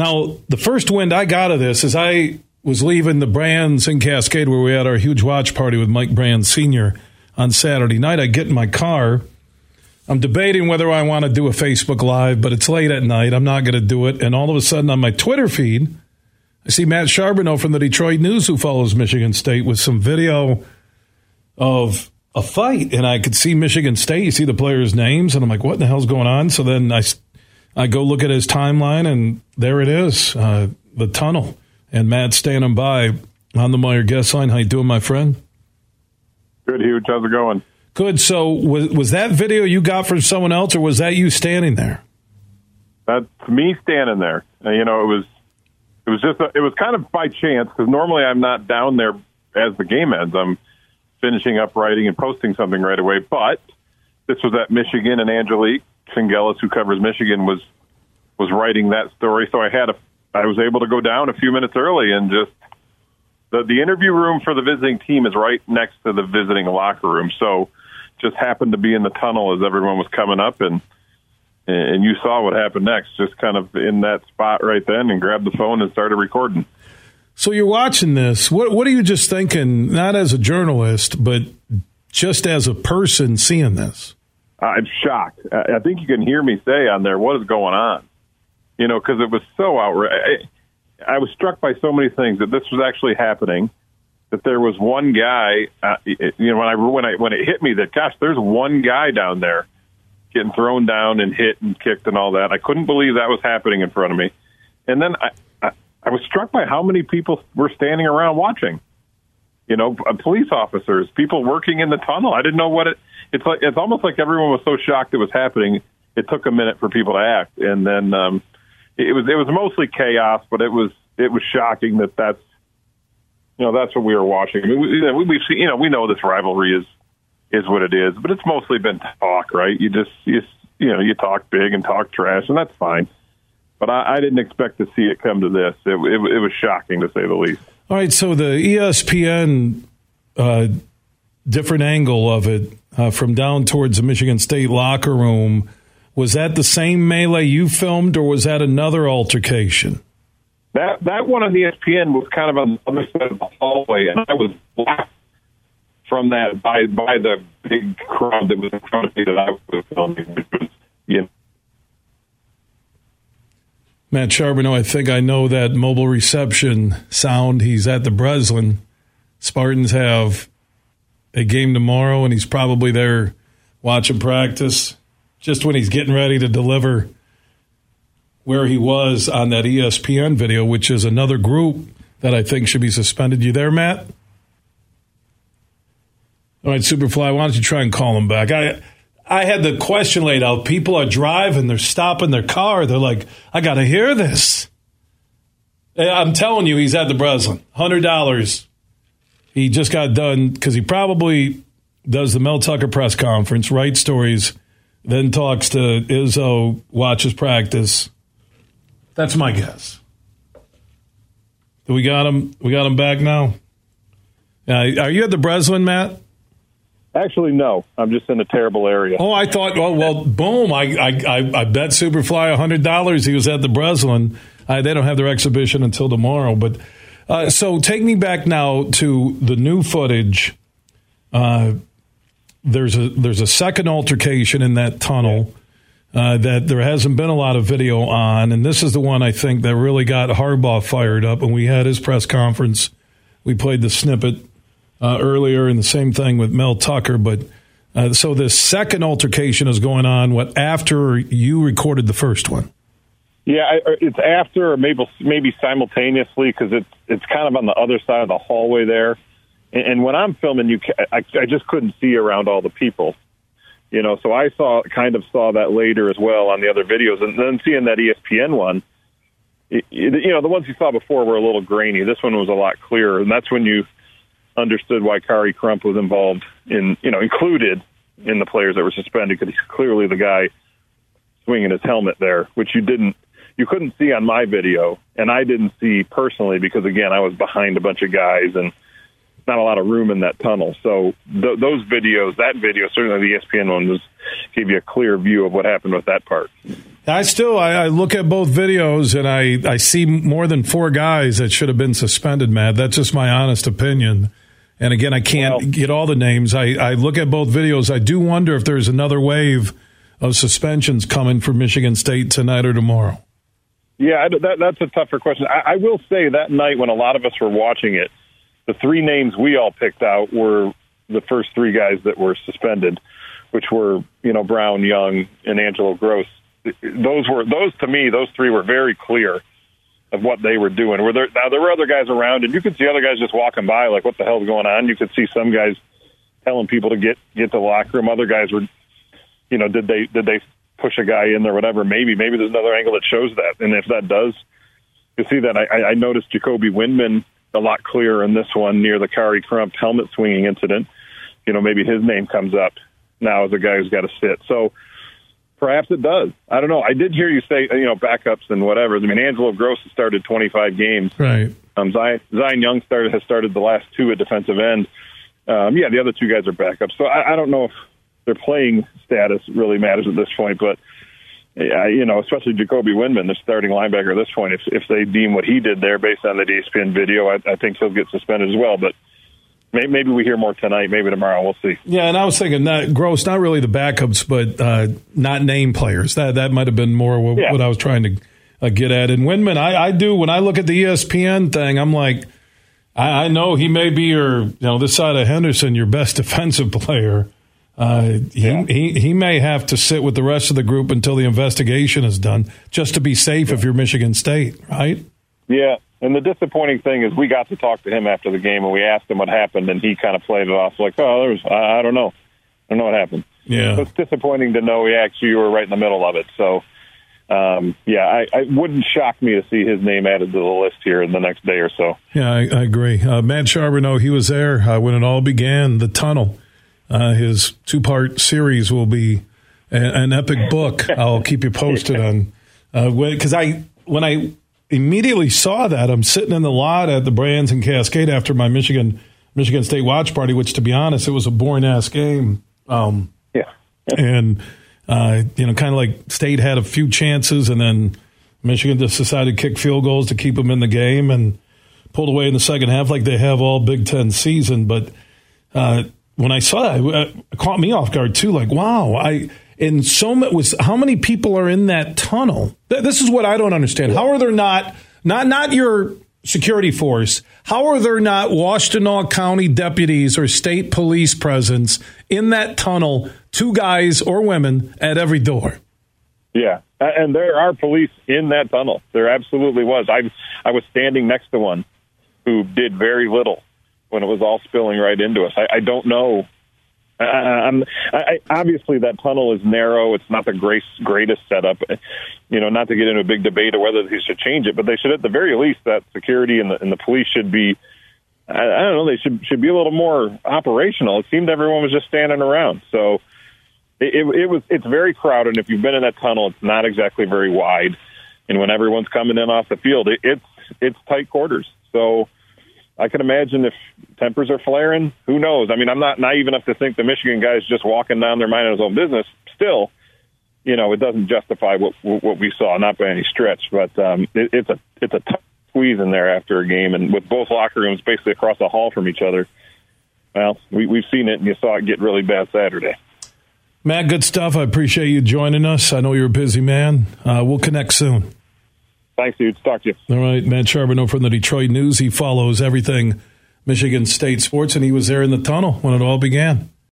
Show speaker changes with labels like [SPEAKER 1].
[SPEAKER 1] Now, the first wind I got of this is I was leaving the Brands in Cascade where we had our huge watch party with Mike Brand Sr. on Saturday night. I get in my car. I'm debating whether I want to do a Facebook Live, but it's late at night. I'm not going to do it. And all of a sudden on my Twitter feed, I see Matt Charboneau from the Detroit News, who follows Michigan State, with some video of a fight. And I could see Michigan State. You see the players' names. And I'm like, what the hell's going on? So then I, I go look at his timeline, and there it is uh, the tunnel and Matt standing by on the Meijer guest line. How you doing, my friend?
[SPEAKER 2] Good, huge. How's it going?
[SPEAKER 1] Good. So was was that video you got from someone else, or was that you standing there?
[SPEAKER 2] That's me standing there. You know, it was it was just a, it was kind of by chance because normally I'm not down there as the game ends. I'm finishing up writing and posting something right away. But this was at Michigan, and Angelique Chengelis, who covers Michigan, was was writing that story. So I had a I was able to go down a few minutes early and just the the interview room for the visiting team is right next to the visiting locker room. So just happened to be in the tunnel as everyone was coming up and and you saw what happened next just kind of in that spot right then and grabbed the phone and started recording.
[SPEAKER 1] So you're watching this. What what are you just thinking not as a journalist but just as a person seeing this?
[SPEAKER 2] I'm shocked. I think you can hear me say on there what is going on you know, because it was so outrageous. I was struck by so many things that this was actually happening. That there was one guy, uh, you know, when I when I when it hit me that gosh, there's one guy down there getting thrown down and hit and kicked and all that. I couldn't believe that was happening in front of me. And then I, I, I was struck by how many people were standing around watching. You know, uh, police officers, people working in the tunnel. I didn't know what it. It's like it's almost like everyone was so shocked it was happening. It took a minute for people to act, and then um, it was it was mostly chaos, but it was it was shocking that that's you know that's what we were watching. I mean, we, we've seen you know we know this rivalry is is what it is, but it's mostly been talk, right? You just you you know you talk big and talk trash, and that's fine. But I, I didn't expect to see it come to this. It, it, it was shocking to say the least.
[SPEAKER 1] All right, so the ESPN uh, different angle of it uh, from down towards the Michigan State locker room was that the same melee you filmed, or was that another altercation?
[SPEAKER 2] That that one on ESPN was kind of on the other side of the hallway, and I was blocked from that by by the big crowd that was in front of me that I was filming, which was you.
[SPEAKER 1] Matt Charboneau, I think I know that mobile reception sound. He's at the Breslin. Spartans have a game tomorrow, and he's probably there watching practice just when he's getting ready to deliver where he was on that ESPN video, which is another group that I think should be suspended. You there, Matt? All right, Superfly, why don't you try and call him back? I I had the question laid out. People are driving, they're stopping their car. They're like, I got to hear this. I'm telling you, he's at the Breslin. $100. He just got done because he probably does the Mel Tucker press conference, writes stories then talks to Izzo, watches practice. That's my guess. We got him? We got him back now. Uh, are you at the Breslin, Matt?
[SPEAKER 2] Actually, no. I'm just in a terrible area.
[SPEAKER 1] Oh, I thought. Well, well boom! I I I, I bet Superfly hundred dollars he was at the Breslin. Uh, they don't have their exhibition until tomorrow, but uh, so take me back now to the new footage. Uh, there's a there's a second altercation in that tunnel uh, that there hasn't been a lot of video on, and this is the one I think that really got Harbaugh fired up. And we had his press conference. We played the snippet uh, earlier, and the same thing with Mel Tucker. But uh, so this second altercation is going on. What after you recorded the first one?
[SPEAKER 2] Yeah, it's after, or maybe maybe simultaneously, because it's it's kind of on the other side of the hallway there. And when I'm filming, you, I, I just couldn't see around all the people, you know. So I saw, kind of saw that later as well on the other videos, and then seeing that ESPN one, it, you know, the ones you saw before were a little grainy. This one was a lot clearer, and that's when you understood why Khary Crump was involved in, you know, included in the players that were suspended because he's clearly the guy swinging his helmet there, which you didn't, you couldn't see on my video, and I didn't see personally because again I was behind a bunch of guys and not a lot of room in that tunnel. So th- those videos, that video, certainly the ESPN one, was gave you a clear view of what happened with that part.
[SPEAKER 1] I still I, I, look at both videos and I, I see more than four guys that should have been suspended, Matt. That's just my honest opinion. And again, I can't well, get all the names. I, I look at both videos. I do wonder if there's another wave of suspensions coming for Michigan State tonight or tomorrow.
[SPEAKER 2] Yeah, that, that's a tougher question. I, I will say that night when a lot of us were watching it, the three names we all picked out were the first three guys that were suspended, which were you know Brown, Young, and Angelo Grose. those were those to me those three were very clear of what they were doing. Were there now there were other guys around, and you could see other guys just walking by, like what the hell's going on? You could see some guys telling people to get get to the locker room. Other guys were, you know, did they did they push a guy in there, whatever? Maybe maybe there's another angle that shows that, and if that does, you see that. I, I noticed Jacoby Windmon a lot clearer in this one near the Khary Crump helmet swinging incident. You know, maybe his name comes up now as a guy who's got to sit. So perhaps it does. I don't know. I did hear you say, you know, backups and whatever. I mean, Angelo Grose has started 25 games.
[SPEAKER 1] Right.
[SPEAKER 2] Um, Zion, Zion Young started has started the last two at defensive end. Um, yeah, the other two guys are backups. So I, I don't know if their playing status really matters at this point, but yeah, you know, especially Jacoby Windmon, the starting linebacker at this point, if if they deem what he did there based on the ESPN video, I, I think he'll get suspended as well. But Maybe we hear more tonight. Maybe tomorrow. We'll see.
[SPEAKER 1] Yeah, and I was thinking that Grose, not really the backups, but uh, not name players. That that might have been more what, yeah. what I was trying to uh, get at. And Windmon, I, I, do when I look at the ESPN thing, I'm like, I, I, know he may be your, you know, this side of Henderson, your best defensive player. Uh, he, yeah. he he may have to sit with the rest of the group until the investigation is done, just to be safe yeah. if you're Michigan State, right?
[SPEAKER 2] Yeah, and the disappointing thing is, we got to talk to him after the game, and we asked him what happened, and he kind of played it off like, "Oh, there was I, I don't know, I don't know what happened."
[SPEAKER 1] Yeah,
[SPEAKER 2] so it's disappointing to know he actually you were right in the middle of it. So, um, yeah, I, I wouldn't shock me to see his name added to the list here in the next day or so.
[SPEAKER 1] Yeah, I, I agree. Uh, Matt Charboneau, he was there uh, when it all began. The tunnel, uh, his two-part series will be a, an epic book. I'll keep you posted on because uh, I when I immediately saw that. I'm sitting in the lot at the Brands and Cascade after my Michigan Michigan State watch party, which to be honest, it was a boring ass game. Um,
[SPEAKER 2] yeah,
[SPEAKER 1] and uh, you know, kind of like State had a few chances, and then Michigan just decided to kick field goals to keep them in the game and pulled away in the second half, like they have all Big Ten season. But uh, when I saw that, it caught me off guard too. Like, wow, I and so was how many people are in that tunnel? This is what I don't understand. How are there not not not your security force? How are there not Washtenaw County deputies or state police presence in that tunnel? Two guys or women at every door.
[SPEAKER 2] Yeah, and there are police in that tunnel. There absolutely was. I I was standing next to one who did very little when it was all spilling right into us. I, I don't know I'm, I, obviously, that tunnel is narrow. It's not the great, greatest setup. You know, not to get into a big debate of whether they should change it, but they should, at the very least, that security and the, and the police should be. I, I don't know. They should should be a little more operational. It seemed everyone was just standing around. So it, it, it was. It's very crowded. And If you've been in that tunnel, it's not exactly very wide. And when everyone's coming in off the field, it, it's it's tight quarters. So I can imagine if tempers are flaring, who knows? I mean, I'm not naive enough to think the Michigan guy's just walking down there minding his own business. Still, you know, it doesn't justify what what we saw, not by any stretch. But um, it, it's a it's a tough squeeze in there after a game, and with both locker rooms basically across the hall from each other. Well, we, we've seen it, and you saw it get really bad Saturday.
[SPEAKER 1] Matt, good stuff. I appreciate you joining us. I know you're a busy man. Uh, we'll connect soon.
[SPEAKER 2] Thanks, dude. Talk to you.
[SPEAKER 1] All right, Matt Charboneau from the Detroit News. He follows everything Michigan State sports, and he was there in the tunnel when it all began.